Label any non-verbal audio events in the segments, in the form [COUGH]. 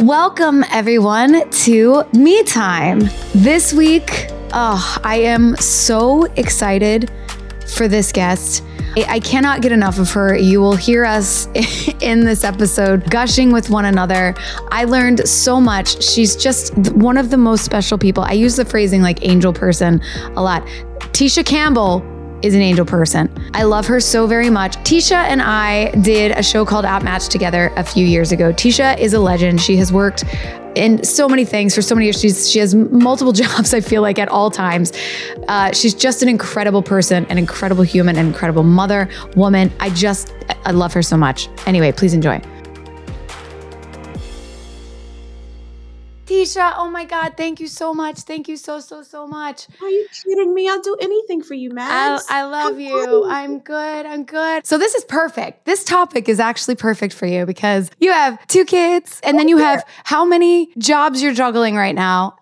Welcome, everyone, to Me Time. This week, oh, I am so excited for this guest. I cannot get enough of her. You will hear us [LAUGHS] in this episode gushing with one another. I learned so much. She's just one of the most special people. I use the phrasing like angel person a lot. Tisha Campbell is an angel person. I love her so very much. Tisha and I did a show called Outmatched together a few years ago. Tisha is a legend. She has worked in so many things for so many years. She's, she has multiple [LAUGHS] jobs, I feel like, at all times. Uh, she's just an incredible person, an incredible human, an incredible mother, woman. I just, I love her so much. Anyway, please enjoy. Tisha, oh my God, thank you so much. Thank you so, so, so much. Are you kidding me? I'll do anything for you, Max. I, I love you. I'm good. I'm good. So, this is perfect. This topic is actually perfect for you because you have two kids and then you have how many jobs you're juggling right now.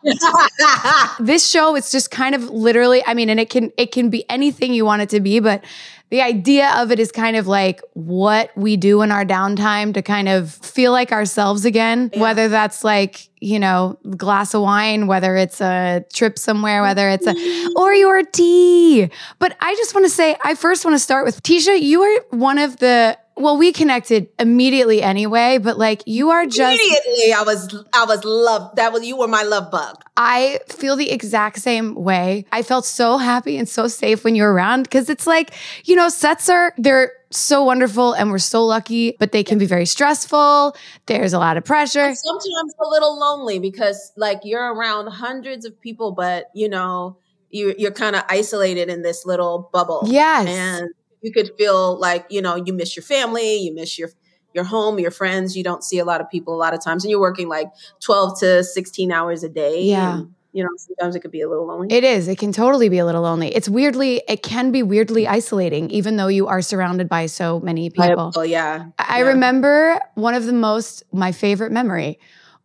[LAUGHS] this show is just kind of literally, I mean, and it can it can be anything you want it to be, but the idea of it is kind of like what we do in our downtime to kind of feel like ourselves again, yeah. whether that's like, you know, glass of wine, whether it's a trip somewhere, whether it's a, mm-hmm. or your tea. But I just want to say, I first want to start with Tisha, you are one of the well, we connected immediately anyway, but like you are just immediately. I was, I was love. That was you were my love bug. I feel the exact same way. I felt so happy and so safe when you're around because it's like you know sets are they're so wonderful and we're so lucky, but they can be very stressful. There's a lot of pressure. And sometimes a little lonely because like you're around hundreds of people, but you know you you're kind of isolated in this little bubble. Yes, and you could feel like you know you miss your family you miss your your home your friends you don't see a lot of people a lot of times and you're working like 12 to 16 hours a day yeah and, you know sometimes it could be a little lonely it is it can totally be a little lonely it's weirdly it can be weirdly isolating even though you are surrounded by so many people oh yeah i yeah. remember one of the most my favorite memory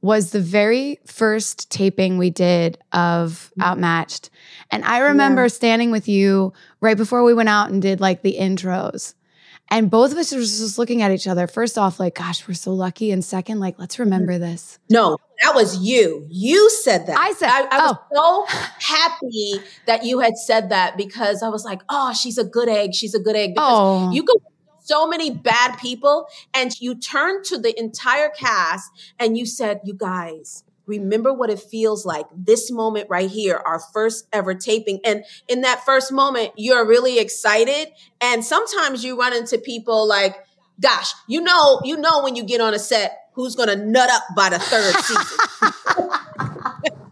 was the very first taping we did of mm-hmm. Outmatched. And I remember yeah. standing with you right before we went out and did like the intros. And both of us were just looking at each other. First off, like, gosh, we're so lucky. And second, like, let's remember mm. this. No, that was you. You said that. I said, I, I was oh. so happy that you had said that because I was like, oh, she's a good egg. She's a good egg. Because oh. you could so many bad people. And you turned to the entire cast and you said, You guys, remember what it feels like this moment right here, our first ever taping. And in that first moment, you're really excited. And sometimes you run into people like, gosh, you know, you know when you get on a set who's gonna nut up by the third season. [LAUGHS]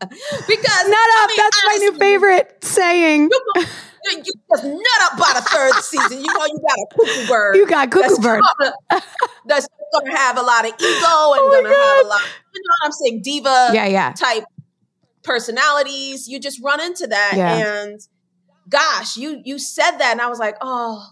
[LAUGHS] because nut up, I mean, that's honestly, my new favorite saying you just nut up by the third season. You know, you got a cuckoo bird. You got cuckoo that's bird. Gonna, that's gonna have a lot of ego and oh gonna God. have a lot. You know what I'm saying? Diva, yeah, yeah. type personalities. You just run into that, yeah. and gosh, you you said that, and I was like, oh,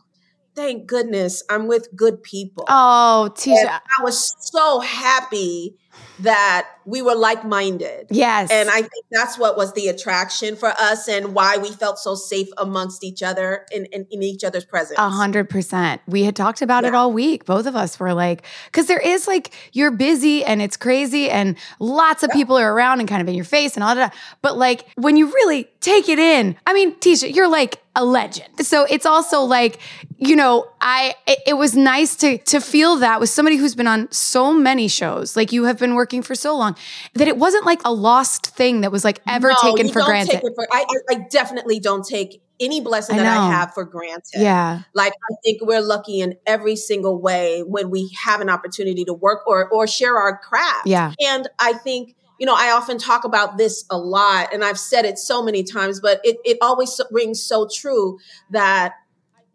thank goodness, I'm with good people. Oh, Tisha, I was so happy that we were like-minded. Yes. And I think that's what was the attraction for us and why we felt so safe amongst each other in, in, in each other's presence. A hundred percent. We had talked about yeah. it all week. Both of us were like, because there is like, you're busy and it's crazy and lots of yeah. people are around and kind of in your face and all that. But like when you really take it in, I mean, Tisha, you're like a legend. So it's also like, you know, I it, it, was nice to to feel that with somebody who's been on so many shows, like you have been working for so long, that it wasn't like a lost thing that was like ever no, taken for granted. For, I, I definitely don't take any blessing I that I have for granted. Yeah. Like I think we're lucky in every single way when we have an opportunity to work or or share our craft. Yeah. And I think you know, I often talk about this a lot and I've said it so many times, but it, it always rings so true that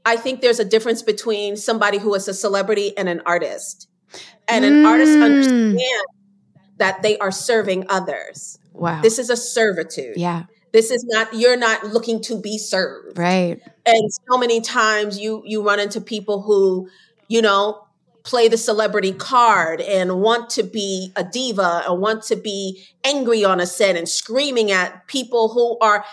I think there's a difference between somebody who is a celebrity and an artist. And an mm. artist understands that they are serving others. Wow. This is a servitude. Yeah. This is not you're not looking to be served. Right. And so many times you you run into people who, you know, play the celebrity card and want to be a diva and want to be angry on a set and screaming at people who are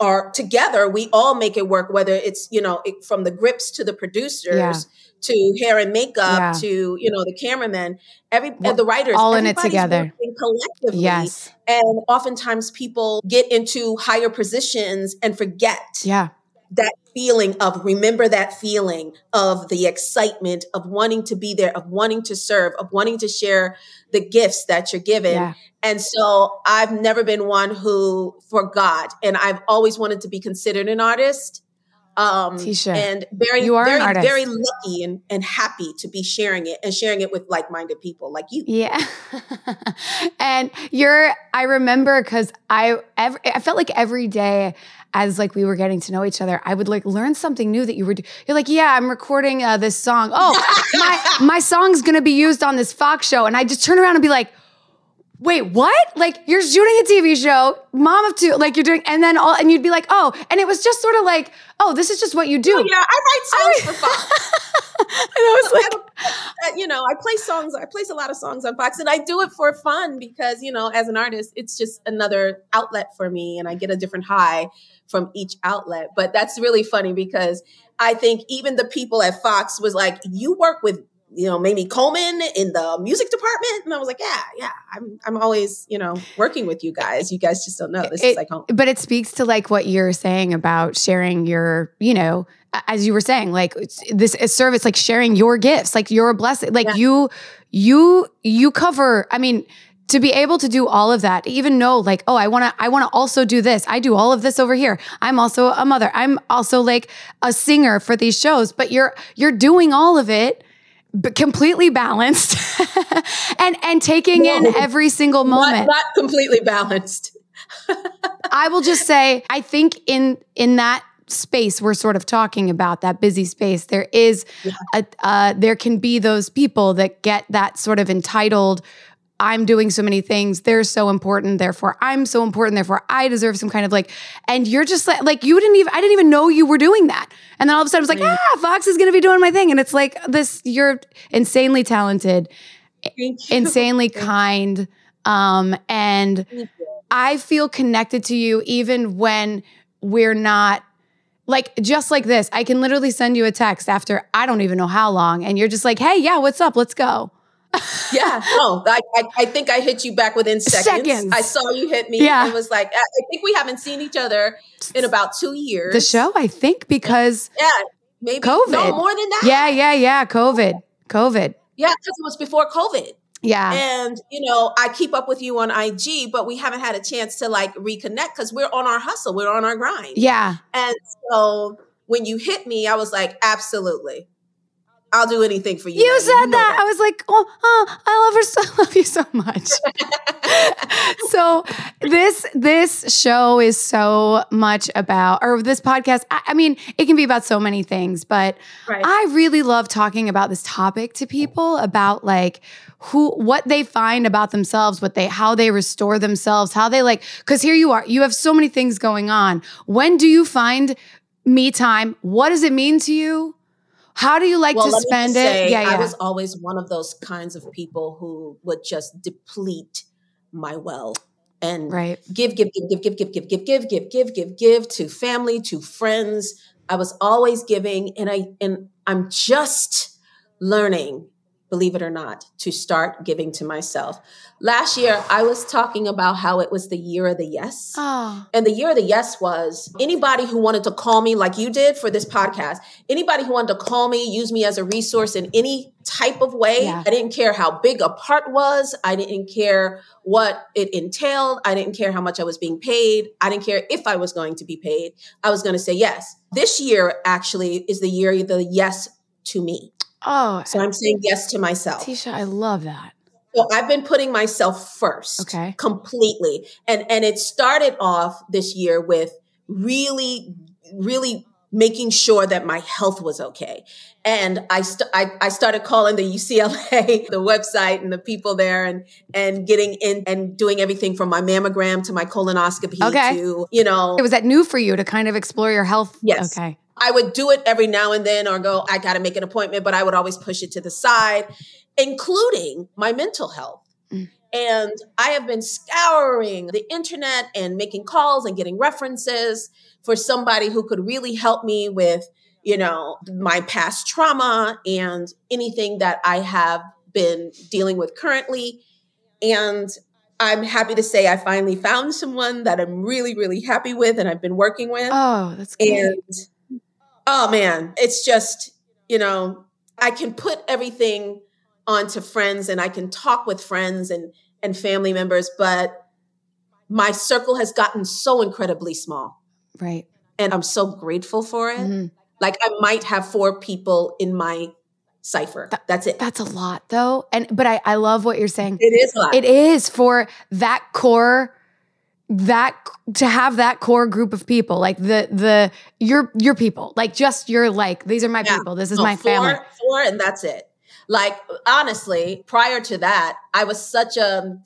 are together we all make it work whether it's you know it, from the grips to the producers yeah. to hair and makeup yeah. to you know the cameramen every well, the writers all in it together collectively yes and oftentimes people get into higher positions and forget yeah that feeling of remember that feeling of the excitement of wanting to be there of wanting to serve of wanting to share the gifts that you're given yeah. and so i've never been one who forgot and i've always wanted to be considered an artist um, Tisha, and very, you are very, very lucky and, and happy to be sharing it and sharing it with like-minded people like you. Yeah. [LAUGHS] and you're, I remember cause I, every, I felt like every day as like we were getting to know each other, I would like learn something new that you were doing. You're like, yeah, I'm recording uh, this song. Oh, [LAUGHS] my, my song's going to be used on this Fox show. And I just turn around and be like, wait, what? Like you're shooting a TV show, mom of two, like you're doing, and then all, and you'd be like, oh, and it was just sort of like, oh, this is just what you do. Oh, yeah, I write songs I, for Fox. [LAUGHS] and I was [LAUGHS] like, know, I play songs, I place a lot of songs on Fox, and I do it for fun because, you know, as an artist, it's just another outlet for me, and I get a different high from each outlet. But that's really funny because I think even the people at Fox was like, you work with you know, Mamie Coleman in the music department. And I was like, yeah, yeah, I'm, I'm always, you know, working with you guys. You guys just don't know. This it, is like home. But it speaks to like what you're saying about sharing your, you know, as you were saying, like this service, like sharing your gifts, like you're a blessing. Like yeah. you, you, you cover, I mean, to be able to do all of that even know like oh i want to i want to also do this i do all of this over here i'm also a mother i'm also like a singer for these shows but you're you're doing all of it but completely balanced [LAUGHS] and and taking in every single moment. Not, not completely balanced. [LAUGHS] I will just say, I think in in that space we're sort of talking about that busy space there is yeah. a, uh, there can be those people that get that sort of entitled I'm doing so many things. They're so important. Therefore, I'm so important. Therefore, I deserve some kind of like, and you're just like, like you didn't even, I didn't even know you were doing that. And then all of a sudden I was like, right. ah, Fox is going to be doing my thing. And it's like this, you're insanely talented, insanely [LAUGHS] kind. Um, and I feel connected to you even when we're not like just like this. I can literally send you a text after I don't even know how long. And you're just like, hey, yeah, what's up? Let's go [LAUGHS] yeah, no, I, I, I, think I hit you back within seconds. seconds. I saw you hit me. Yeah. It was like, I think we haven't seen each other in about two years. The show, I think, because yeah, maybe COVID. No, more than that. Yeah, yeah, yeah. COVID. COVID. Yeah, because it was before COVID. Yeah. And, you know, I keep up with you on IG, but we haven't had a chance to like reconnect because we're on our hustle, we're on our grind. Yeah. And so when you hit me, I was like, absolutely. I'll do anything for you. You said you that. that. I was like, oh, oh, I love her so I [LAUGHS] love you so much. [LAUGHS] so this this show is so much about or this podcast, I, I mean, it can be about so many things, but right. I really love talking about this topic to people about like who what they find about themselves, what they how they restore themselves, how they like cuz here you are, you have so many things going on. When do you find me time? What does it mean to you? How do you like well, to spend it? Say, yeah, yeah. I was always one of those kinds of people who would just deplete my well and right. give, give, give, give, give, give, give, give, give, give, give, give, give to family, to friends. I was always giving, and I and I'm just learning believe it or not, to start giving to myself. Last year, I was talking about how it was the year of the yes. Oh. And the year of the yes was anybody who wanted to call me, like you did for this podcast, anybody who wanted to call me, use me as a resource in any type of way. Yeah. I didn't care how big a part was. I didn't care what it entailed. I didn't care how much I was being paid. I didn't care if I was going to be paid. I was going to say yes. This year actually is the year of the yes to me. Oh, so I'm saying yes to myself. Tisha, I love that. So I've been putting myself first, okay, completely, and and it started off this year with really, really making sure that my health was okay. And I, st- I, I started calling the UCLA, [LAUGHS] the website and the people there and, and getting in and doing everything from my mammogram to my colonoscopy okay. to, you know. It was that new for you to kind of explore your health? Yes. Okay. I would do it every now and then or go, I got to make an appointment, but I would always push it to the side, including my mental health. Mm. And I have been scouring the internet and making calls and getting references for somebody who could really help me with, you know, my past trauma and anything that I have been dealing with currently. And I'm happy to say I finally found someone that I'm really, really happy with and I've been working with. Oh, that's great. And oh man, it's just, you know, I can put everything onto friends and I can talk with friends and and family members, but my circle has gotten so incredibly small. Right. And I'm so grateful for it. Mm-hmm. Like I might have four people in my cipher. That, that's it. That's a lot though. And but I I love what you're saying. It is a lot. It is for that core that to have that core group of people like the the your your people like just your like these are my yeah. people this is no, my four, family four and that's it like honestly prior to that i was such a,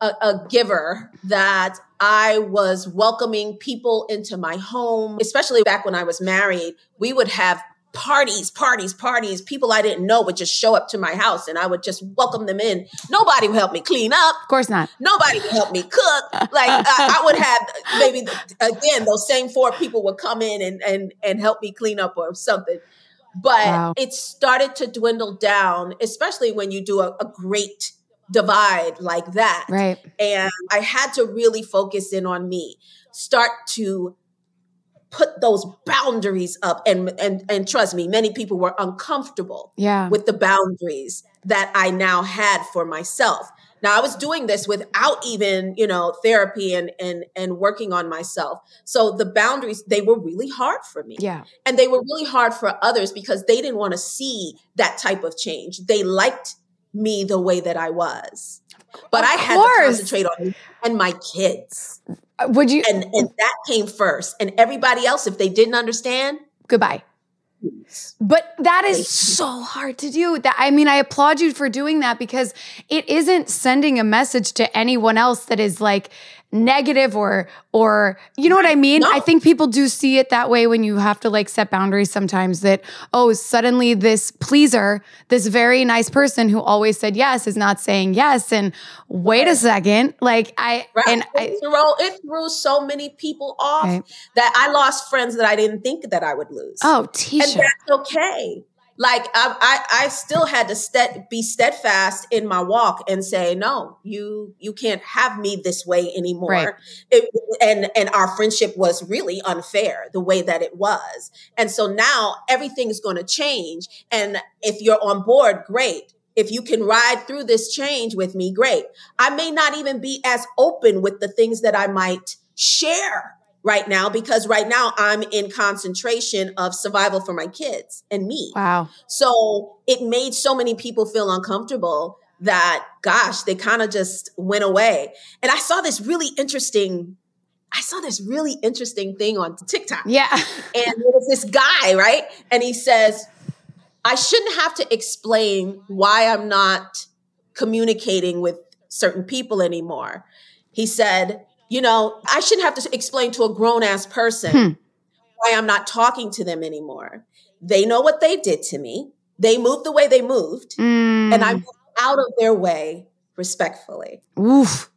a a giver that i was welcoming people into my home especially back when i was married we would have parties, parties, parties. People I didn't know would just show up to my house and I would just welcome them in. Nobody would help me clean up. Of course not. Nobody would help me cook. Like I, I, would have maybe again, those same four people would come in and and and help me clean up or something. But wow. it started to dwindle down, especially when you do a, a great divide like that. Right. And I had to really focus in on me, start to put those boundaries up. And and and trust me many people were uncomfortable yeah. with the boundaries that I now had for myself. Now I was doing this without even you know therapy and and and working on myself. So the boundaries they were really hard for me. Yeah. And they were really hard for others because they didn't want to see that type of change. They liked me the way that I was. But of I had course. to concentrate on and my kids Uh, would you? And and that came first. And everybody else, if they didn't understand, goodbye. But that is so hard to do. That I mean, I applaud you for doing that because it isn't sending a message to anyone else that is like negative or or you know what I mean? No. I think people do see it that way when you have to like set boundaries sometimes that oh suddenly this pleaser, this very nice person who always said yes is not saying yes and wait a second, like I right. and it, I, threw, it threw so many people off right. that I lost friends that I didn't think that I would lose. Oh. And that's okay like I, I, I still had to stead, be steadfast in my walk and say no you you can't have me this way anymore. Right. it, and and our friendship was really unfair the way that it was. And so now everything's going to change. And if you're on board great. If you can ride through this change with me great. I may not even be as open with the things that i might share right now because right now I'm in concentration of survival for my kids and me. Wow. So it made so many people feel uncomfortable that gosh, they kind of just went away. And I saw this really interesting I saw this really interesting thing on TikTok. Yeah. [LAUGHS] and there was this guy, right? And he says, I shouldn't have to explain why I'm not communicating with certain people anymore. He said, you know, I shouldn't have to explain to a grown ass person hmm. why I'm not talking to them anymore. They know what they did to me. They moved the way they moved, mm. and I moved out of their way respectfully. Oof,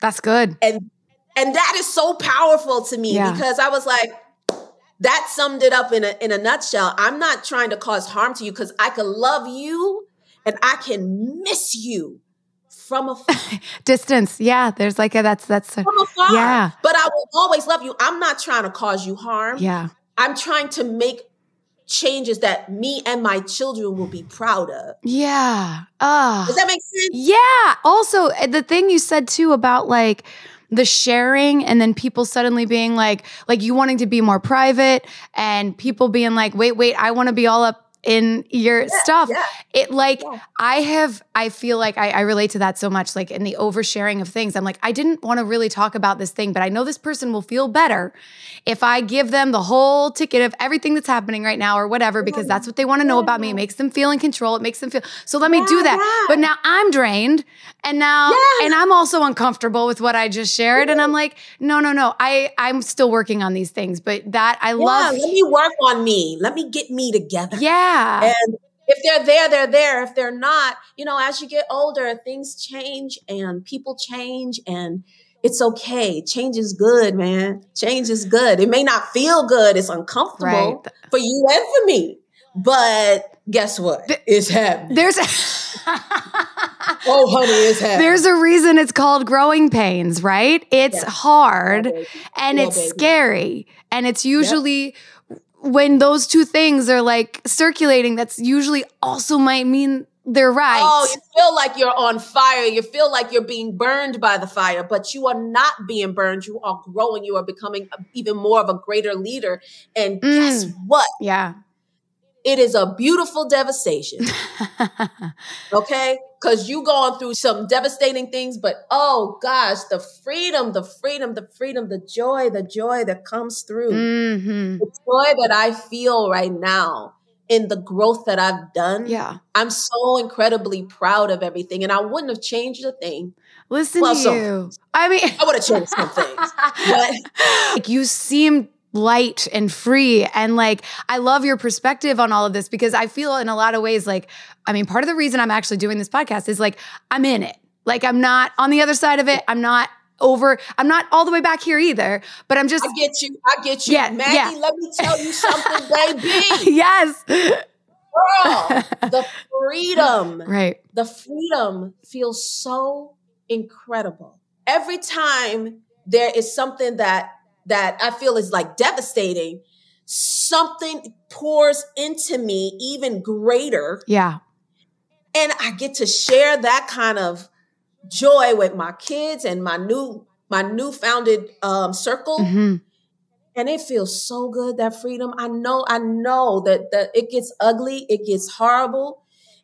that's good. And and that is so powerful to me yeah. because I was like, that summed it up in a in a nutshell. I'm not trying to cause harm to you because I can love you and I can miss you from afar. [LAUGHS] Distance. Yeah. There's like a that's that's a, from afar. Yeah. But I will always love you. I'm not trying to cause you harm. Yeah. I'm trying to make changes that me and my children will be proud of. Yeah. Uh, Does that make sense? Yeah. Also, eh, the thing you said too about like the sharing and then people suddenly being like like you wanting to be more private and people being like wait wait I want to be all up in your yeah, stuff. Yeah. It like yeah. I have I feel like I, I, relate to that so much, like in the oversharing of things. I'm like, I didn't want to really talk about this thing, but I know this person will feel better if I give them the whole ticket of everything that's happening right now or whatever, because that's what they want to know about me. It makes them feel in control. It makes them feel so let me do that. But now I'm drained and now and I'm also uncomfortable with what I just shared. And I'm like, no, no, no. I I'm still working on these things, but that I love let me work on me. Let me get me together. Yeah. And if they're there, they're there. If they're not, you know, as you get older, things change and people change and it's okay. Change is good, man. Change is good. It may not feel good. It's uncomfortable right. for you and for me. But guess what? It's happening. There's a [LAUGHS] Oh, honey, it's happening. There's a reason it's called growing pains, right? It's yeah. hard yeah, and yeah, it's baby. scary. And it's usually yep. When those two things are like circulating, that's usually also might mean they're right. Oh, you feel like you're on fire. You feel like you're being burned by the fire, but you are not being burned. You are growing. You are becoming even more of a greater leader. And mm. guess what? Yeah. It is a beautiful devastation. [LAUGHS] okay? Because you going through some devastating things, but oh gosh, the freedom, the freedom, the freedom, the joy, the joy that comes through. Mm-hmm. The joy that I feel right now in the growth that I've done. Yeah. I'm so incredibly proud of everything. And I wouldn't have changed a thing. Listen well, to you. I mean, [LAUGHS] I would have changed some things. [LAUGHS] But like you seem light and free. And like, I love your perspective on all of this because I feel in a lot of ways like, I mean, part of the reason I'm actually doing this podcast is like, I'm in it. Like, I'm not on the other side of it. I'm not over. I'm not all the way back here either, but I'm just. I get you. I get you. Yeah, Maggie, yeah. let me tell you something, baby. [LAUGHS] yes. Girl, [LAUGHS] the freedom. Right. The freedom feels so incredible. Every time there is something that that I feel is like devastating, something pours into me even greater. Yeah. And I get to share that kind of joy with my kids and my new my new founded um, circle. Mm-hmm. And it feels so good that freedom. I know, I know that that it gets ugly, it gets horrible.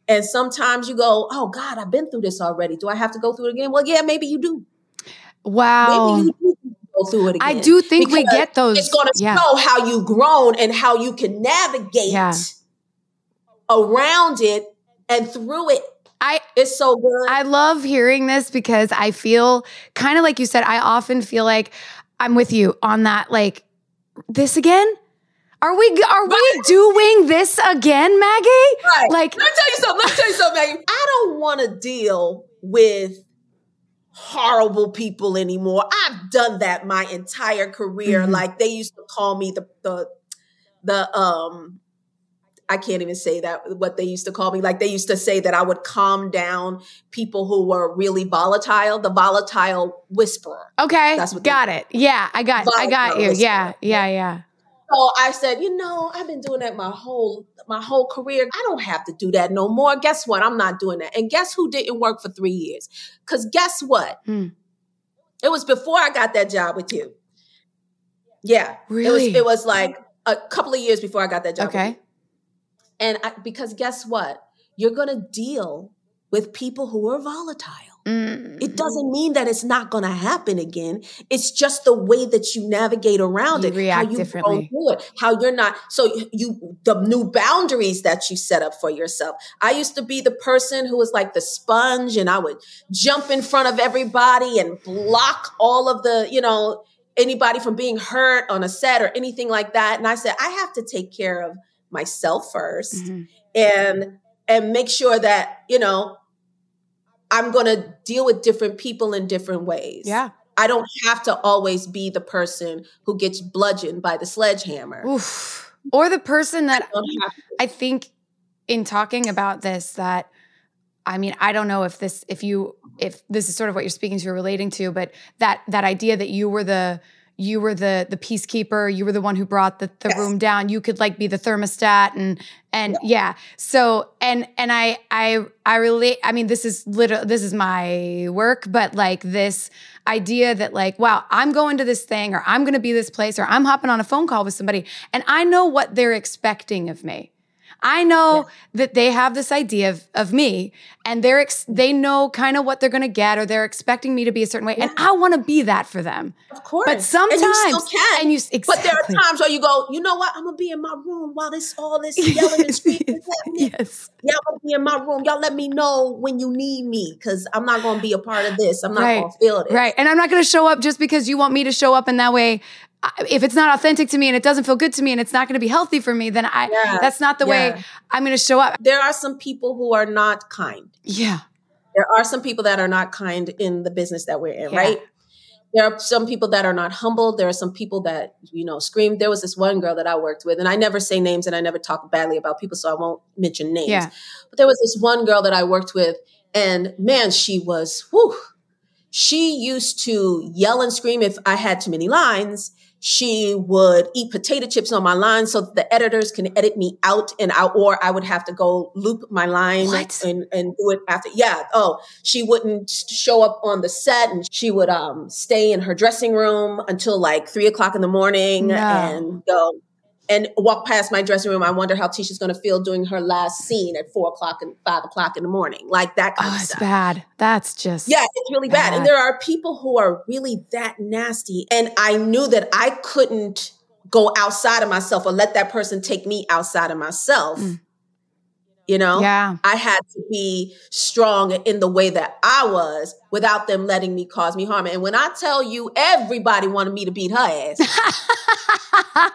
And sometimes you go, oh God, I've been through this already. Do I have to go through it again? Well, yeah, maybe you do. Wow. Maybe you do go through it again. I do think we get those. It's going to yeah. show how you've grown and how you can navigate yeah. around it and through it I it's so good. I love hearing this because I feel kind of like you said, I often feel like I'm with you on that like this again? Are we are right. we doing this again, Maggie? Right. Like let me tell you something. Let me tell you something, Maggie. I don't want to deal with horrible people anymore. I've done that my entire career. Mm-hmm. Like they used to call me the the the um I can't even say that what they used to call me. Like they used to say that I would calm down people who were really volatile, the volatile whisperer. Okay. That's what got it. Yeah, I got volatile I got you. Whisperer. Yeah, yeah, yeah. So I said, you know, I've been doing that my whole my whole career. I don't have to do that no more. Guess what? I'm not doing that. And guess who didn't work for three years? Because guess what? Hmm. It was before I got that job with you. Yeah. Really? It was, it was like a couple of years before I got that job. Okay. And I, because guess what? You're going to deal with people who are volatile. Mm-hmm. It doesn't mean that it's not going to happen again. It's just the way that you navigate around you it, how you differently. through it, how you're not. So you, the new boundaries that you set up for yourself. I used to be the person who was like the sponge, and I would jump in front of everybody and block all of the, you know, anybody from being hurt on a set or anything like that. And I said, I have to take care of myself 1st mm-hmm. and and make sure that you know i'm going to deal with different people in different ways. Yeah. I don't have to always be the person who gets bludgeoned by the sledgehammer. Oof. or the person that I, I think in talking about this that I mean, I don't know if this, if you, if this is sort of what you're speaking to or relating to, but that that idea that you were the you were the the peacekeeper you were the one who brought the, the yes. room down you could like be the thermostat and and yeah. yeah. so and and i i i relate i mean this is literally this is my work but like this idea that like wow i'm going to this thing or i'm going to be this place or i'm hopping on a phone call with somebody and i know what they're expecting of me I know that they have this idea of, of me and they're ex- they know kind of what they're going to get or they're expecting me to be a certain way yeah. and I want to be that for them. Of course. But sometimes and you still can. And you exactly. But there are times where you go, "You know what? I'm going to be in my room while this all this yelling and [LAUGHS] screaming [LAUGHS] Yes. Y'all going to be in my room. Y'all let me know when you need me cuz I'm not going to be a part of this. I'm not right. going to feel it. Right. And I'm not going to show up just because you want me to show up in that way if it's not authentic to me and it doesn't feel good to me and it's not going to be healthy for me, then I yeah. that's not the yeah. way I'm going to show up. There are some people who are not kind. Yeah. There are some people that are not kind in the business that we're in, yeah. right? There are some people that are not humble. There are some people that, you know, scream. There was this one girl that I worked with, and I never say names and I never talk badly about people, so I won't mention names. Yeah. But there was this one girl that I worked with, and man, she was, whew, she used to yell and scream if I had too many lines she would eat potato chips on my line so the editors can edit me out and out, or I would have to go loop my line and, and do it after. Yeah. Oh, she wouldn't show up on the set and she would um, stay in her dressing room until like three o'clock in the morning no. and go and walk past my dressing room. I wonder how Tisha's going to feel doing her last scene at four o'clock and five o'clock in the morning, like that kind oh, of it's stuff. bad. That's just yeah, it's really bad. bad. And there are people who are really that nasty, and I knew that I couldn't go outside of myself or let that person take me outside of myself. Mm. You know, yeah. I had to be strong in the way that I was without them letting me cause me harm. And when I tell you, everybody wanted me to beat her ass. [LAUGHS]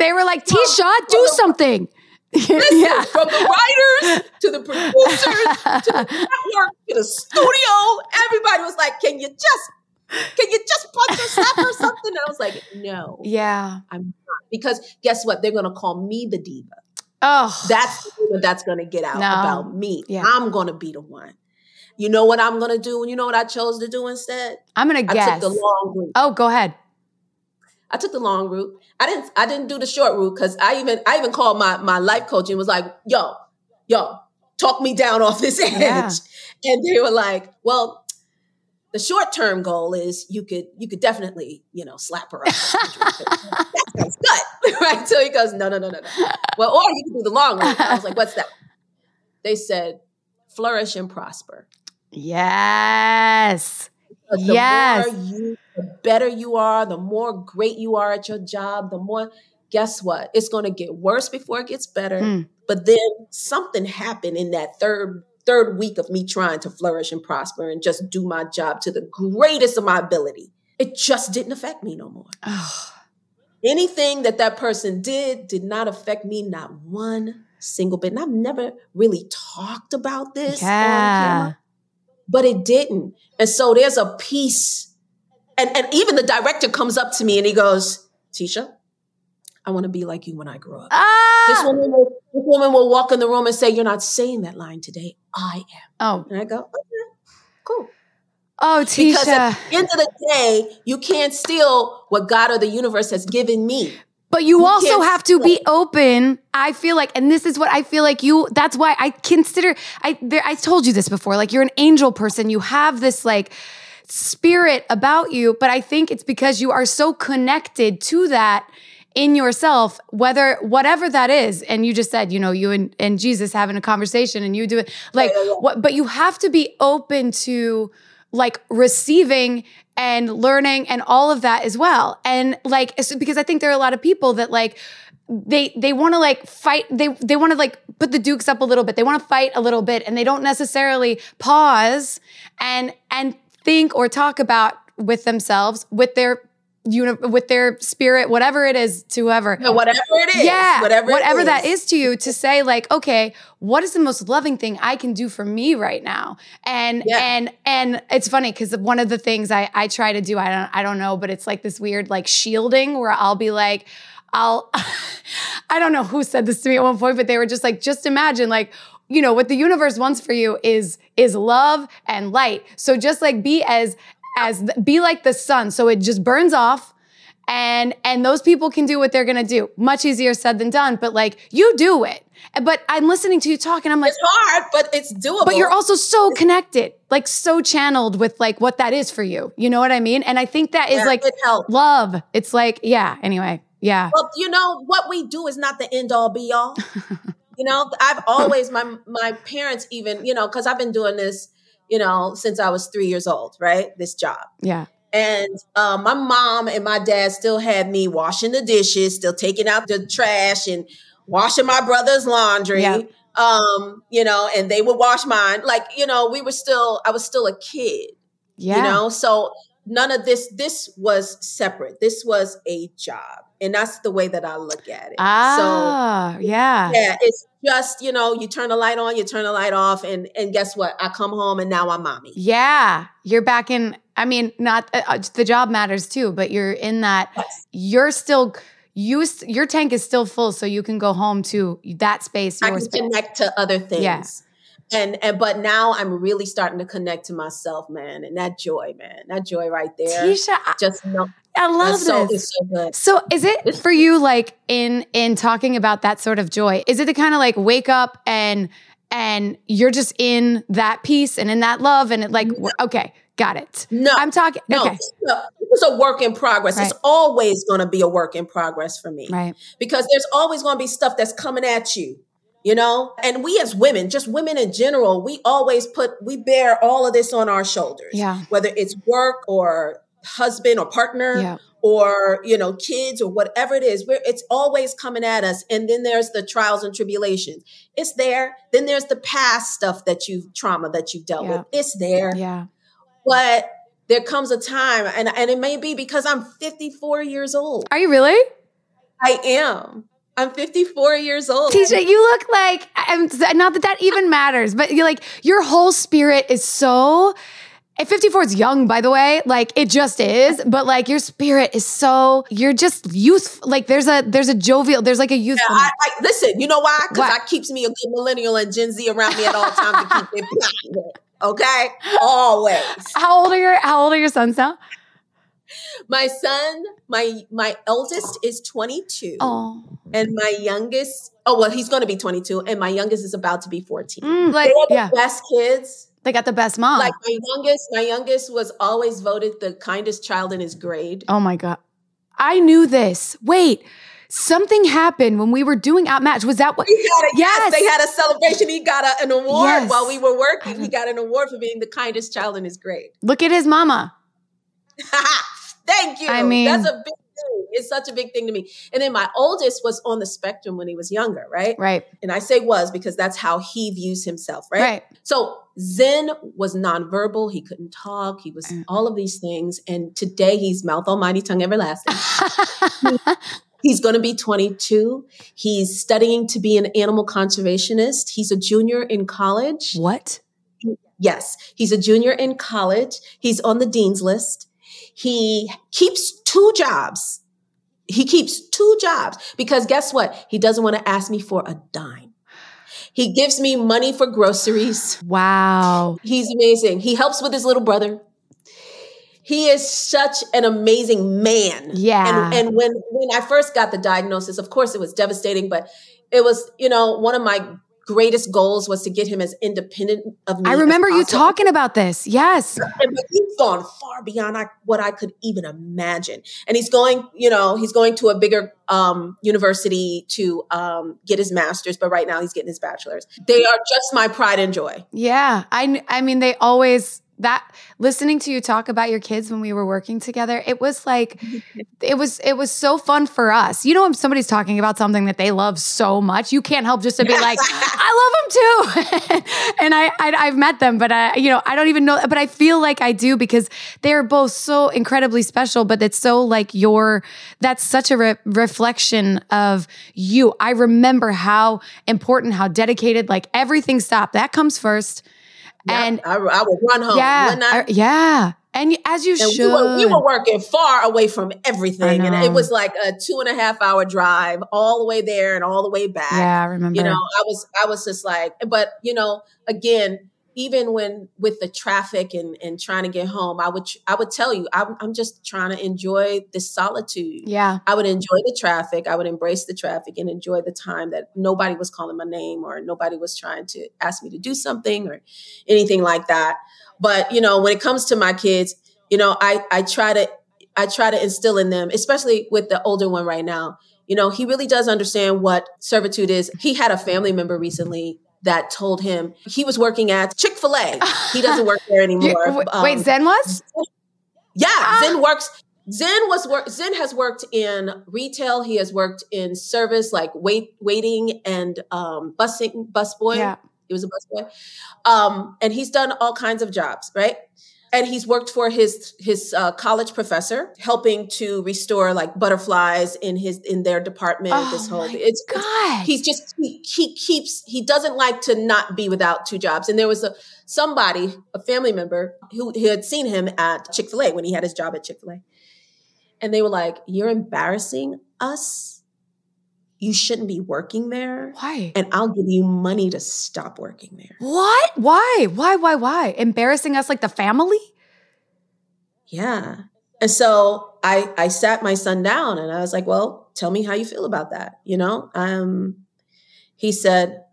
they were like, Tisha, do something. [LAUGHS] Listen, yeah. from the writers to the producers to the [LAUGHS] network to the studio, everybody was like, "Can you just, can you just punch slap or something?" And I was like, "No, yeah, I'm not." Because guess what? They're gonna call me the diva. Oh, that's what that's going to get out no. about me. Yeah. I'm going to be the one. You know what I'm going to do? And you know what I chose to do instead? I'm going to guess. I took the long route. Oh, go ahead. I took the long route. I didn't. I didn't do the short route because I even. I even called my my life coach and was like, "Yo, yo, talk me down off this [LAUGHS] edge." Yeah. And they were like, "Well, the short term goal is you could you could definitely you know slap her up. [LAUGHS] that sounds good, [LAUGHS] right? So he goes, no, no, no, no, no. Well, or you can do the long one. I was like, what's that? They said, flourish and prosper. Yes. The yes. More you, the better you are, the more great you are at your job, the more. Guess what? It's going to get worse before it gets better. Mm. But then something happened in that third third week of me trying to flourish and prosper and just do my job to the greatest of my ability, it just didn't affect me no more. Anything that that person did did not affect me, not one single bit. And I've never really talked about this yeah. on camera, but it didn't. And so there's a piece, and, and even the director comes up to me and he goes, Tisha, I want to be like you when I grow up. Ah! This woman will, this woman will walk in the room and say, You're not saying that line today. I am. Oh. And I go, Okay, cool. Oh, Tisha. Because at the end of the day, you can't steal what God or the universe has given me. But you, you also have to be open. I feel like, and this is what I feel like you, that's why I consider, I, there, I told you this before, like you're an angel person. You have this like, spirit about you, but I think it's because you are so connected to that in yourself, whether whatever that is, and you just said, you know, you and, and Jesus having a conversation and you do it like yeah, yeah, yeah. what but you have to be open to like receiving and learning and all of that as well. And like because I think there are a lot of people that like they they want to like fight they they want to like put the dukes up a little bit. They want to fight a little bit and they don't necessarily pause and and think or talk about with themselves with their uni- with their spirit, whatever it is to whoever. Yeah, whatever it is. Yeah. Whatever, whatever that is to you to say like, okay, what is the most loving thing I can do for me right now? And yeah. and and it's funny because one of the things I I try to do, I don't I don't know, but it's like this weird like shielding where I'll be like, I'll [LAUGHS] I don't know who said this to me at one point, but they were just like, just imagine like you know what the universe wants for you is is love and light so just like be as as be like the sun so it just burns off and and those people can do what they're gonna do. Much easier said than done but like you do it. But i'm listening to you talk and i'm like it's hard but it's doable. But you're also so connected like so channeled with like what that is for you. You know what i mean? And i think that is yeah, like it love. It's like yeah anyway yeah. Well you know what we do is not the end all be all. [LAUGHS] You know i've always my my parents even you know because i've been doing this you know, since I was three years old, right? This job. Yeah. And um, my mom and my dad still had me washing the dishes, still taking out the trash and washing my brother's laundry. Yeah. Um, you know, and they would wash mine. Like, you know, we were still, I was still a kid. Yeah. You know, so none of this this was separate this was a job and that's the way that i look at it ah so, yeah yeah it's just you know you turn the light on you turn the light off and and guess what i come home and now i'm mommy yeah you're back in i mean not uh, uh the job matters too but you're in that yes. you're still you your tank is still full so you can go home to that space i can space. connect to other things yeah and and but now I'm really starting to connect to myself, man, and that joy, man, that joy right there. Tisha, just know. I love so, this. So, so is it for you like in in talking about that sort of joy? Is it to kind of like wake up and and you're just in that peace and in that love and it like no. okay, got it. No, I'm talking. No, okay. it's a work in progress. Right. It's always going to be a work in progress for me, right? Because there's always going to be stuff that's coming at you you know and we as women just women in general we always put we bear all of this on our shoulders yeah whether it's work or husband or partner yeah. or you know kids or whatever it is where it's always coming at us. And then there's the trials and tribulations. It's there. Then there's the past stuff that you've trauma that you've dealt yeah. with it's there. Yeah. But there comes a time and and it may be because i'm 54 years old. Are you really? I am. I'm 54 years old. Tisha, you look like I'm not that that even matters, but you're like your whole spirit is so 54 is young, by the way. Like it just is, but like your spirit is so you're just youth. Like there's a there's a jovial, there's like a youth. Yeah, I, I, listen, you know why? Because that keeps me a good millennial and Gen Z around me at all times to keep it [LAUGHS] Okay, always. How old are your How old are your sons now? my son, my my eldest is 22. Oh. And my youngest, oh well, he's going to be 22 and my youngest is about to be 14. Mm, like they yeah. the best kids. They got the best mom. Like my youngest, my youngest was always voted the kindest child in his grade. Oh my god. I knew this. Wait. Something happened when we were doing Outmatch. Was that what? A, yes. yes. they had a celebration. He got a, an award yes. while we were working. He got an award for being the kindest child in his grade. Look at his mama. [LAUGHS] Thank you. I mean, that's a big thing. It's such a big thing to me. And then my oldest was on the spectrum when he was younger, right? Right. And I say was because that's how he views himself, right? Right. So Xen was nonverbal. He couldn't talk. He was mm. all of these things. And today he's mouth almighty, tongue everlasting. [LAUGHS] [LAUGHS] He's going to be 22. He's studying to be an animal conservationist. He's a junior in college. What? Yes, he's a junior in college. He's on the dean's list. He keeps two jobs. He keeps two jobs because guess what? He doesn't want to ask me for a dime. He gives me money for groceries. Wow. He's amazing. He helps with his little brother. He is such an amazing man. Yeah. And, and when when I first got the diagnosis, of course it was devastating, but it was, you know, one of my greatest goals was to get him as independent of me. I remember you talking about this. Yes. And, but he's gone far beyond I, what I could even imagine. And he's going, you know, he's going to a bigger um, university to um, get his master's, but right now he's getting his bachelor's. They are just my pride and joy. Yeah. I, I mean, they always, that listening to you talk about your kids when we were working together it was like [LAUGHS] it was it was so fun for us. You know when somebody's talking about something that they love so much you can't help just to be like i love them too. [LAUGHS] And I, I have met them but i you know i don't even know but i feel like i do because they're both so incredibly special but it's so like your that's such a re- reflection of you. I remember how important how dedicated like everything stopped. That comes first and I, I, would run home. Yeah, I, yeah. And as you and should. We were, we were, working far away from everything. And it was like a two and a half hour drive all the way there and all the way back. Yeah, I remember. You know, I was I was just like, but you know, again, even when with the traffic and, and trying to get home, I would I would tell you I'm, I'm just trying to enjoy the solitude. Yeah, I would enjoy the traffic. I would embrace the traffic and enjoy the time that nobody was calling my name or nobody was trying to ask me to do something or anything like that. But you know, when it comes to my kids, you know, I I try to I try to instill in them, especially with the older one right now. You know, he really does understand what servitude is. He had a family member recently that told him he was working at Chick fil A. He doesn't work there [LAUGHS] anymore. wait, um, Xen was? Yeah, ah. Xen works. Xen was work. Xen has worked in retail. He has worked in service, like wait, waiting and um, busing, busboy. Yeah, he was a busboy, um, and he's done all kinds of jobs, right? And he's worked for his his uh, college professor helping to restore like butterflies in his in their department oh this whole it's, it's he's just he, he keeps he doesn't like to not be without two jobs. And there was a somebody a family member who, who had seen him at chick-fil-a when he had his job at chick-fil-a. And they were like you're embarrassing us you shouldn't be working there. Why? And I'll give you money to stop working there. What? Why? Why? Why? Why? Embarrassing us like the family? Yeah. And so I I sat my son down and I was like, "Well, tell me how you feel about that." You know? Um he said,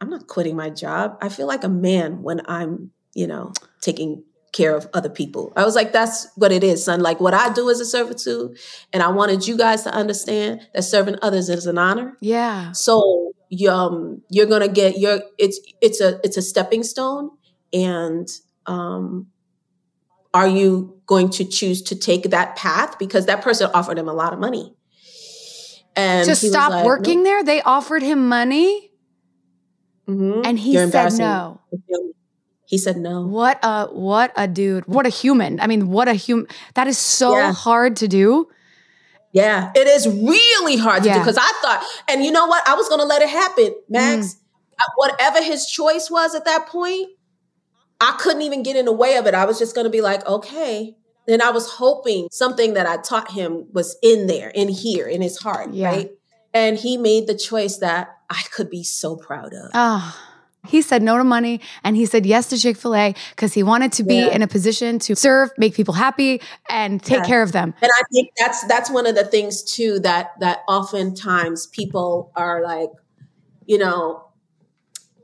"I'm not quitting my job. I feel like a man when I'm, you know, taking care of other people. I was like, that's what it is, son. Like what I do is a servitude. And I wanted you guys to understand that serving others is an honor. Yeah. So um, you're gonna get your it's it's a it's a stepping stone. And um are you going to choose to take that path? Because that person offered him a lot of money. And to stop like, working no. there, they offered him money. Mm-hmm. And he said no. He said no. What a what a dude. What a human. I mean, what a human. That is so yeah. hard to do. Yeah, it is really hard to yeah. do because I thought, and you know what? I was going to let it happen, Max. Mm. Whatever his choice was at that point, I couldn't even get in the way of it. I was just going to be like, okay. And I was hoping something that I taught him was in there, in here, in his heart, yeah. right? And he made the choice that I could be so proud of. Oh. He said no to money and he said yes to Chick fil A because he wanted to be yeah. in a position to serve, make people happy, and take yeah. care of them. And I think that's that's one of the things too that that oftentimes people are like, you know,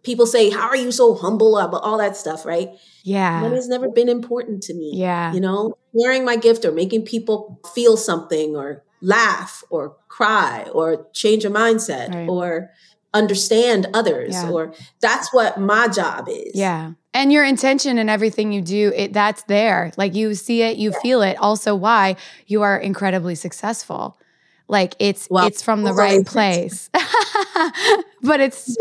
people say, How are you so humble about all that stuff, right? Yeah. Money's never been important to me. Yeah. You know, sharing my gift or making people feel something or laugh or cry or change a mindset right. or understand others yeah. or that's what my job is. Yeah. And your intention and everything you do it that's there. Like you see it you yeah. feel it. Also why you are incredibly successful. Like it's well, it's from the right place. [LAUGHS] But it's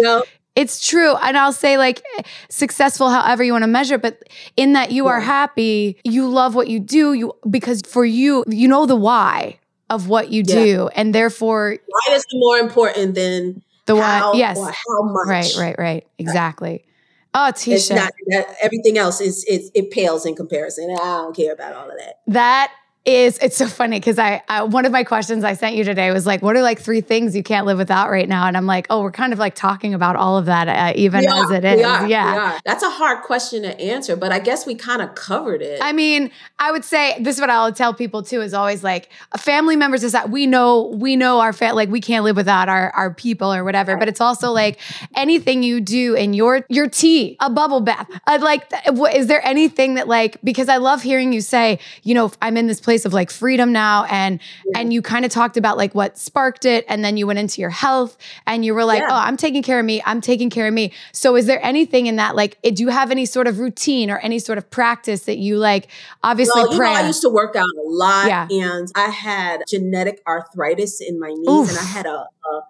it's true. And i'll say like successful however you want to measure but in that you yeah. are happy you love what you do you because for you you know the why of what you do and therefore why is more important than the how, one, yes, how much. Right, right, right. Exactly. Oh, Tisha. Not, that, everything else is it, it pales in comparison. I don't care about all of that. That is it's so funny because I, I, one of my questions I sent you today was like, what are like three things you can't live without right now? And I'm like, oh, we're kind of like talking about all of that, uh, even as it is. Are, yeah, that's a hard question to answer, but I guess we kind of covered it. I mean, I would say this is what I'll tell people too is always like family members is that we know we know our family like we can't live without our our people or whatever, but it's also like anything you do in your your tea, a bubble bath, I'd like, is there anything that like because I love hearing you say, you know, I'm in this place place of like freedom now and yeah. and you kind of talked about like what sparked it and then you went into your health and you were like yeah. oh i'm taking care of me i'm taking care of me so is there anything in that like do you have any sort of routine or any sort of practice that you like obviously well, pray know, i used to work out a lot yeah. and i had genetic arthritis in my knees Oof. and i had a, a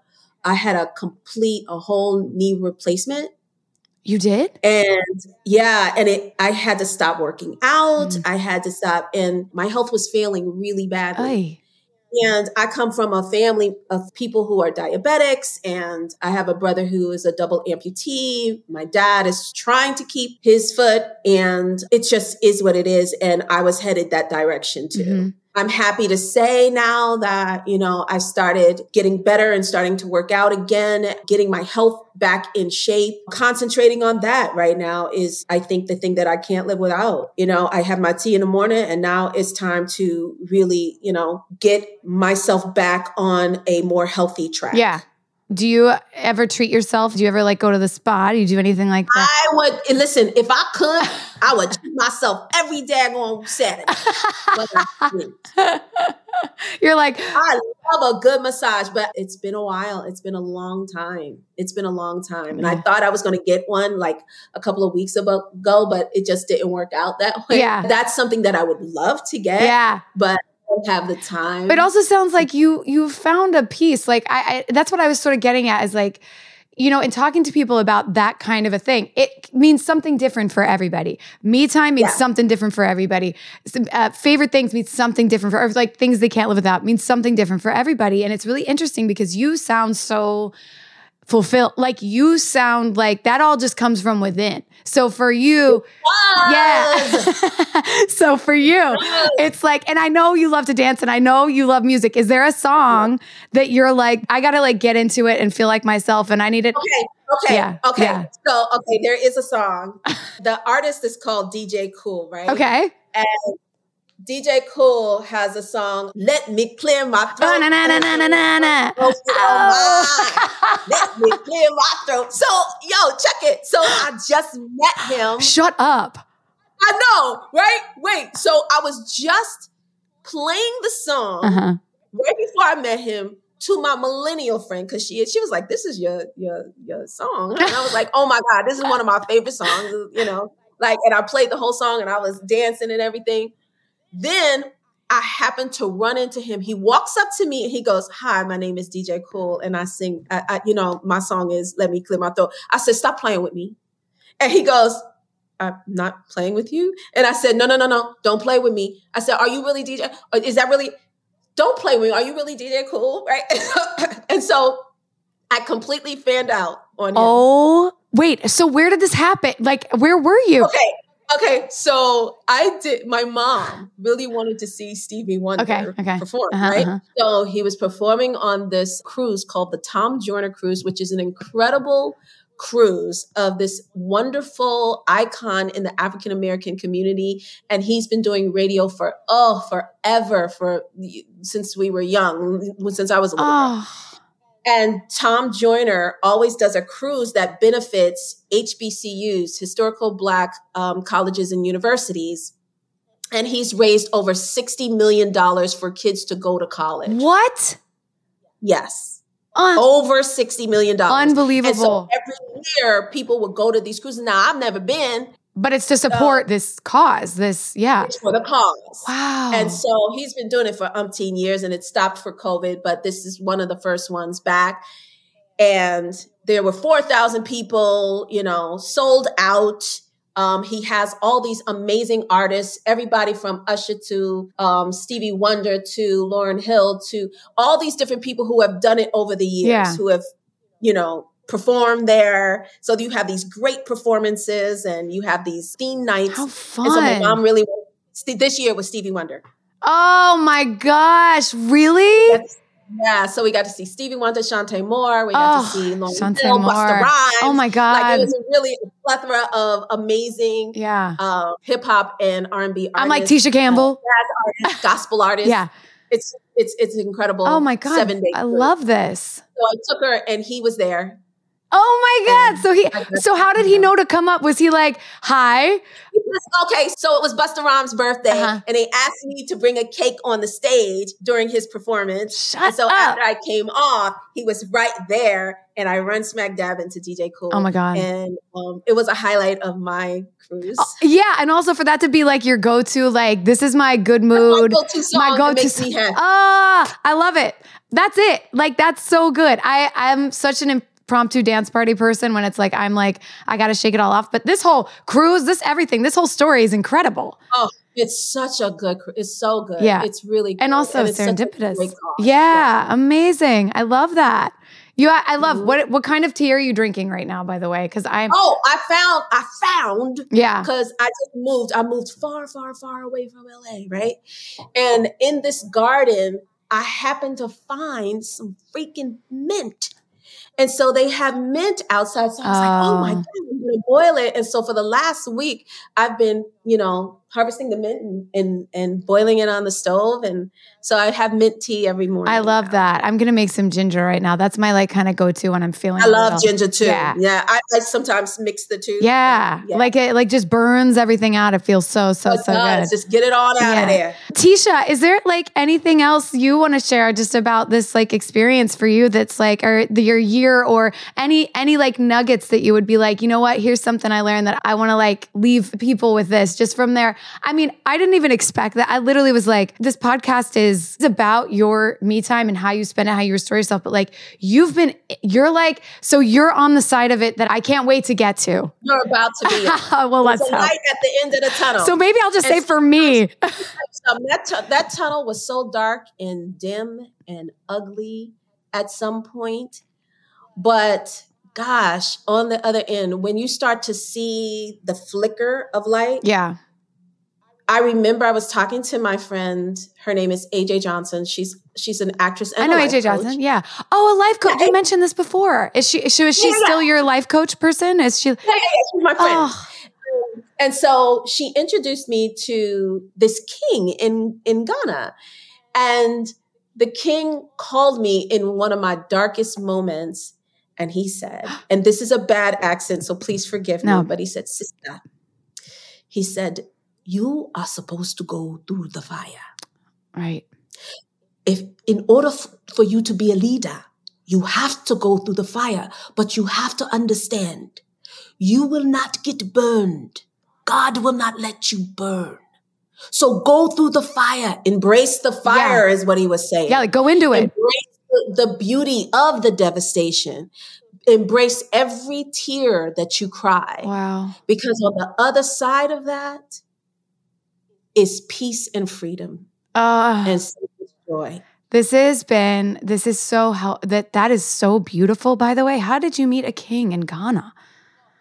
I had a complete, a whole knee replacement. You did? And yeah, and it I had to stop working out. Mm. I had to stop and my health was failing really badly. Aye. And I come from a family of people who are diabetics, and I have a brother who is a double amputee. My dad is trying to keep his foot, and it just is what it is. And I was headed that direction too. Mm-hmm. I'm happy to say now that, you know, I started getting better and starting to work out again, getting my health back in shape. Concentrating on that right now is, I think, the thing that I can't live without. You know, I have my tea in the morning and now it's time to really, you know, get myself back on a more healthy track. Yeah. Do you ever treat yourself? Do you ever like go to the spa? Do you do anything like that? I would listen. If I could, [LAUGHS] I would treat myself every day on Saturday. [LAUGHS] You're like, I love a good massage, but it's been a while. It's been a long time. It's been a long time, and yeah. I mm-hmm. thought I was going to get one like a couple of weeks ago, but it just didn't work out that way. Yeah, that's something that I would love to get. Yeah, but have the time. But it also sounds like you you found a piece. Like I, I that's what I was sort of getting at is like you know, in talking to people about that kind of a thing, it means something different for everybody. Me time means yeah. something different for everybody. Uh, favorite things means something different for like things they can't live without means something different for everybody. And it's really interesting because you sound so fulfilled. Like you sound like that all just comes from within. So for you, yeah. [LAUGHS] so for you, it's like, and I know you love to dance and I know you love music. Is there a song that you're like, I gotta like get into it and feel like myself and I need it? Okay. Okay. Yeah, okay. Yeah. So, okay, there is a song. The artist is called DJ Kool right? Okay. And DJ Kool has a song, Let Me Clear My Throat. Oh, na, na, na, na, na, na, na. Oh. Let me clear my throat. So, yo, check it. So I just met him. Shut up. I know, right? Wait. So I was just playing the song uh-huh. right before I met him to my millennial friend because she she was like, "This is your your your song," and I was like, "Oh my god, this is one of my favorite songs," you know. Like, and I played the whole song and I was dancing and everything. Then I happened to run into him. He walks up to me and he goes, "Hi, my name is DJ Kool, and I sing. I, I, you know, my song is Let Me Clear My Throat." I said, "Stop playing with me," and he goes, "I'm not playing with you." And I said, "No, no, no, no, don't play with me." I said, "Are you really DJ? Uh, is that really? Don't play with me. Are you really DJ Kool?" Right? [LAUGHS] and so I completely fanned out on him. Oh, wait. So where did this happen? Like, where were you? Okay. Okay, so I did. My mom really wanted to see Stevie Wonder okay, okay. perform, uh-huh, right? Uh-huh. So he was performing on this cruise called the Tom Joyner Cruise, which is an incredible cruise of this wonderful icon in the African American community, and he's been doing radio for oh forever, for since we were young, since I was a little oh. girl. And Tom Joyner always does a cruise that benefits HBCUs, historical Black um, colleges and universities. And he's raised over $60 million for kids to go to college. What? Yes. Uh, over $60 million. Unbelievable. So every year, people would go to these cruises. Now, I've never been, but it's to support so, this cause. This, yeah. It's for the cause. Wow. And so he's been doing it for umpteen years and it stopped for COVID, but this is one of the first ones back. And there were 4,000 people, you know, sold out. Um, he has all these amazing artists, everybody from Usher to um, Stevie Wonder to Lauryn Hill to all these different people who have done it over the years, yeah. who have, you know, perform there. So you have these great performances and you have these theme nights. How fun. And so my mom really, this year was Stevie Wonder. Oh my gosh, really? yeah, so we got to see Stevie Wonder, Chanté Moore. We got oh, to see Lauryn Hill, Busta Rhymes. Oh my god! Like it was a really a plethora of amazing, yeah, uh, hip hop and R and B. I'm like Tisha Campbell, artists, gospel artists. yeah, it's it's it's incredible. Oh my god! Seven days. I love this. So I took her, and he was there. Oh my God. So he so how did he know to come up? Was he like, hi? Okay, so it was Busta Rhymes' birthday, uh-huh. and they asked me to bring a cake on the stage during his performance. Shut and so up. after I came off, he was right there, and I run smack dab into DJ Kool. Oh my God. And um, it was a highlight of my cruise. Oh, yeah, and also for that to be like your go-to, like this is my good mood. My go-to song. My go-to song. Ah, I love it. That's it. Like that's so good. I I'm such an impromptu dance party person when it's like I'm like I got to shake it all off. But this whole cruise, this everything, this whole story is incredible. Oh, it's such a good. It's so good. Yeah, it's really good. and also and serendipitous. Yeah, yeah, amazing. I love that. You, I love mm-hmm. what what kind of tea are you drinking right now? By the way, because I'm. Oh, I found, I found. Yeah. Because I just moved. I moved far, far, far away from LA, right? And in this garden, I happened to find some freaking mint. And so they have mint outside. So I was like, oh my oh. God, I'm going to boil it. And so for the last week, I've been, you know, harvesting the mint and, and, and boiling it on the stove. And so I have mint tea every morning. I love now. that. I'm going to make some ginger right now. That's my like kind of go to when I'm feeling. I love ginger too. Yeah. yeah. I, I, sometimes mix the two. Yeah. yeah. Like it like just burns everything out. It feels so, so, it so does. good. Just get it all out yeah. of there. Tisha, is there like anything else you want to share just about this like experience for you that's like, or the, your year or any, any like nuggets that you would be like, you know what, here's something I learned that I want to like leave people with this just from there I mean, I didn't even expect that. I literally was like, this podcast is about your me time and how you spend it, how you restore yourself. But like, you've been, you're like, so you're on the side of it that I can't wait to get to. You're about to be. [LAUGHS] well, let's a light at the end of the tunnel. So maybe I'll just and say for me. [LAUGHS] that, t- that tunnel was so dark and dim and ugly at some point. But gosh, on the other end, when you start to see the flicker of light. Yeah. I remember I was talking to my friend. Her name is AJ Johnson. She's she's an actress. I know AJ Johnson. Yeah. Oh, a life coach. Yeah, you mentioned this before. Is she? Is she, is she yeah, still yeah. your life coach person? Is she? Yeah, yeah, she's my friend. Oh. Um, and so she introduced me to this king in in Ghana, and the king called me in one of my darkest moments and he said, and this is a bad accent, so please forgive no. me, but he said, Sister, he said, you are supposed to go through the fire. Right. If in order f- for you to be a leader, you have to go through the fire, but you have to understand you will not get burned. God will not let you burn. So go through the fire, embrace the fire, yeah. is what he was saying. Yeah, like go into it. Embrace the beauty of the devastation. Embrace every tear that you cry. Wow. Because on the other side of that is peace and freedom. Uh, and joy. This has been, this is so, hel- that, that is so beautiful, by the way. How did you meet a king in Ghana?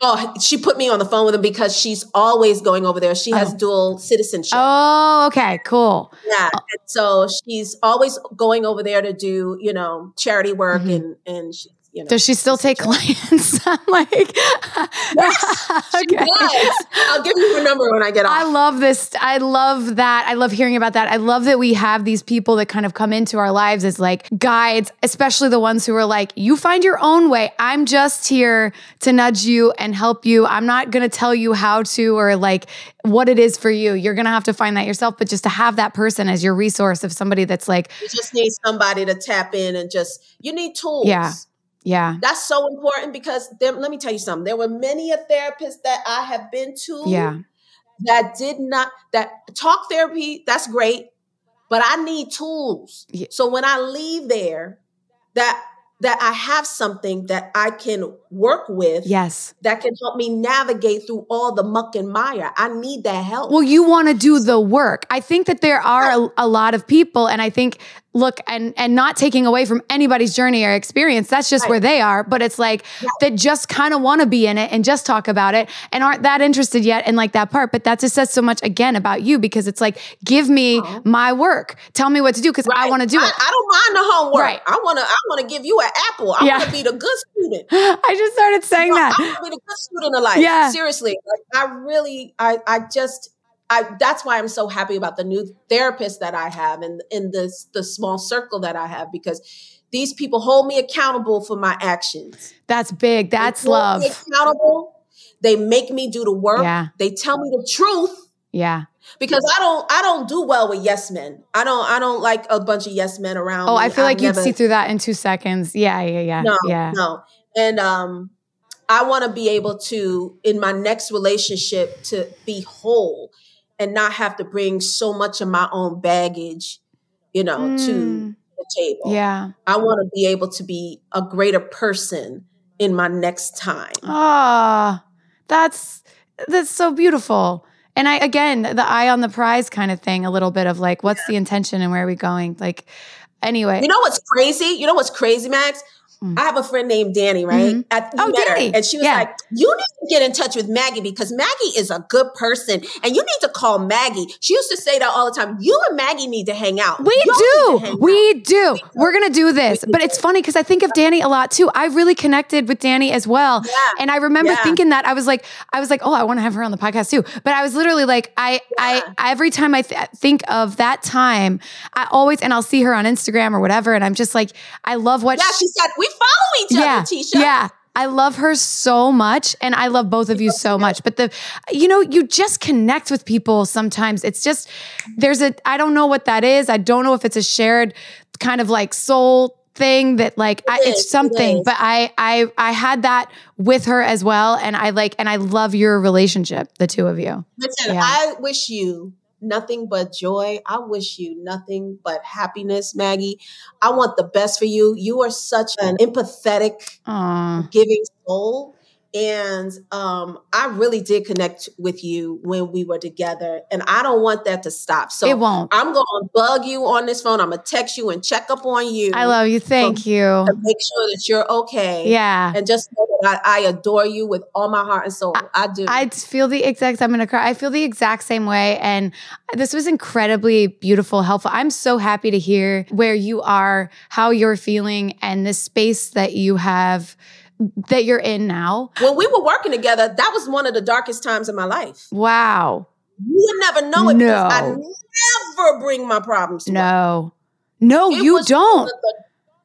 Oh, she put me on the phone with him because she's always going over there. She has oh. dual citizenship. Oh, okay, cool. Yeah. Oh. And so she's always going over there to do, you know, charity work mm-hmm. and and you know, does she still take clients? [LAUGHS] I'm like, yes, [LAUGHS] okay. she does. I'll give you her number when I get off. I love this. I love that. I love hearing about that. I love that we have these people that kind of come into our lives as like guides, especially the ones who are like, you find your own way. I'm just here to nudge you and help you. I'm not going to tell you how to or like what it is for you. You're going to have to find that yourself, but just to have that person as your resource of somebody that's like, you just need somebody to tap in and just, you need tools. Yeah. Yeah. That's so important because there, let me tell you something. There were many a therapist that I have been to yeah. that did not that talk therapy, that's great, but I need tools. Yeah. So when I leave there, that that I have something that I can work with. Yes. That can help me navigate through all the muck and mire. I need that help. Well, you want to do the work. I think that there are a, a, lot of people, and I think look and and not taking away from anybody's journey or experience that's just right. where they are but it's like yeah. that just kind of want to be in it and just talk about it and aren't that interested yet in like that part but that just says so much again about you because it's like give me uh-huh. my work tell me what to do because right. i want to do I, it i don't mind the homework right. i want to i want to give you an apple i yeah. want to be the good student [LAUGHS] i just started saying that i want to be the good student of life yeah seriously like i really i i just I, that's why I'm so happy about the new therapist that I have and in this the small circle that I have because these people hold me accountable for my actions. That's big. That's love. accountable. They make me do the work. Yeah. They tell me the truth. Yeah. Because I don't I don't do well with yes men. I don't I don't like a bunch of yes men around. Oh, me. I feel like I you'd never, see through that in two seconds. Yeah, yeah, yeah. No, yeah. no. And um I want to be able to in my next relationship to be whole and not have to bring so much of my own baggage, you know, mm. to the table. Yeah. I want to be able to be a greater person in my next time. Ah, oh, that's that's so beautiful. And I again, the eye on the prize kind of thing, a little bit of like, what's yeah. the intention and where are we going? Like, anyway. You know what's crazy? You know what's crazy, Max? Mm. I have a friend named Danny, right? Mm-hmm. At, oh, Danny. Her, and she was yeah. like, You need to get in touch with Maggie because Maggie is a good person and you need to call Maggie. She used to say that all the time. You and Maggie need to hang out. We Y'all do. We out. do. We're going to do this. But it's funny because I think of Danny a lot too. I really connected with Danny as well. Yeah. And I remember yeah. thinking that I was like, I was like, oh, I want to have her on the podcast too. But I was literally like, I, I, every time I th- think of that time, I always, and I'll see her on Instagram or whatever. And I'm just like, I love what yeah, she, she said. We follow each other, yeah, Tisha. Yeah. I love her so much and I love both of you so much. But the you know, you just connect with people sometimes. It's just there's a I don't know what that is. I don't know if it's a shared kind of like soul thing that like it I, is, it's something, it but I I I had that with her as well, and I like and I love your relationship, the two of you. Listen, yeah. I wish you nothing but joy. I wish you nothing but happiness, Maggie. I want the best for you. You are such an empathetic, Aww. giving soul. And um, I really did connect with you when we were together, and I don't want that to stop. So it won't. I'm going to bug you on this phone. I'm going to text you and check up on you. I love you. Thank you. To make sure that you're okay. Yeah. And just know that I, I adore you with all my heart and soul. I, I do. I feel the exact. I'm going to cry. I feel the exact same way, and this was incredibly beautiful, helpful. I'm so happy to hear where you are, how you're feeling, and the space that you have that you're in now. When we were working together, that was one of the darkest times in my life. Wow. You would never know it no. because I never bring my problems to No. No, it you don't. the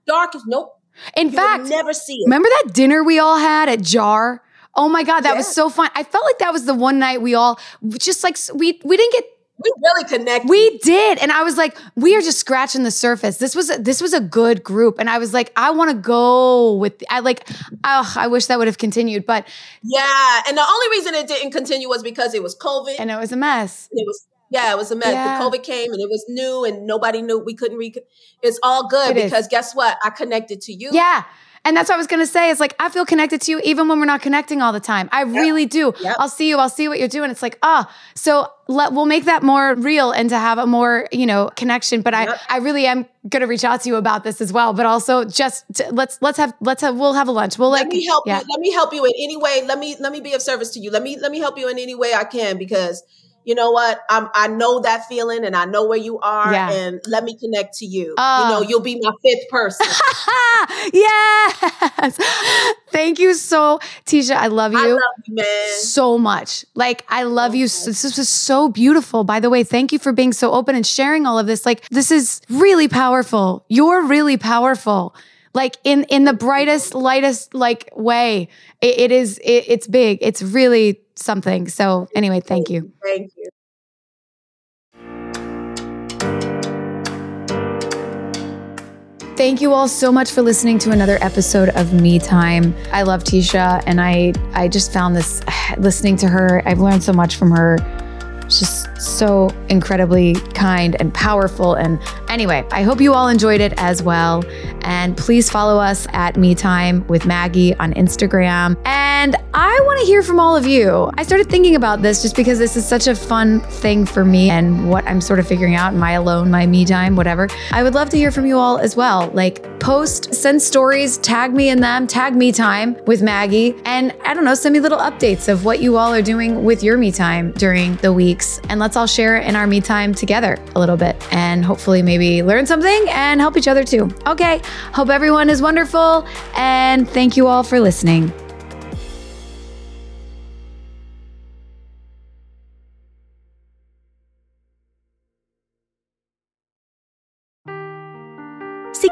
darkest. Nope. In you fact, never see it. Remember that dinner we all had at Jar? Oh my God, that yeah. was so fun. I felt like that was the one night we all just like we we didn't get we really connected. We did, and I was like, we are just scratching the surface. This was a, this was a good group, and I was like, I want to go with. I like, oh, I wish that would have continued, but yeah. And the only reason it didn't continue was because it was COVID, and it was a mess. It was yeah, it was a mess. Yeah. The COVID came and it was new, and nobody knew we couldn't. Re- it's all good it because is. guess what? I connected to you. Yeah. And that's what I was gonna say. Is like I feel connected to you even when we're not connecting all the time. I really do. I'll see you. I'll see what you're doing. It's like ah, oh, so let we'll make that more real and to have a more you know connection. But. I I really am gonna reach out to you about this as well. But also just to, let's let's have let's have we'll have a lunch. We'll let like me help you. Let me help you in any way. Let me let me be of service to you. Let me let me help you in any way I can because you know what? I'm, I know that feeling and I know where you are yeah. and let me connect to you. You oh. know, oh. you'll be my fifth person. [LAUGHS] yes. Thank you so, Tisha. I love you, I love you man. so much. Like, I love you. This was so beautiful. By the way, thank you for being so open and sharing all of this. Like, this is really powerful. You're really powerful like in in the brightest lightest like way it, it is it, it's big it's really something so anyway thank you thank you Thank you all so much for listening to another episode of Me Time. I love Tisha and I I just found this [SIGHS] listening to her. I've learned so much from her She's just so incredibly kind and powerful. And anyway, I hope you all enjoyed it as well. And please follow us at Me Time with Maggie on Instagram. And I want to hear from all of you. I started thinking about this just because this is such a fun thing for me and what I'm sort of figuring out my alone, my me time, whatever. I would love to hear from you all as well. Like post, send stories, tag me in them, tag me time with Maggie. And I don't know, send me little updates of what you all are doing with your me time during the weeks. And let's all share in our me time together a little bit and hopefully maybe learn something and help each other too. Okay. Hope everyone is wonderful. And thank you all for listening.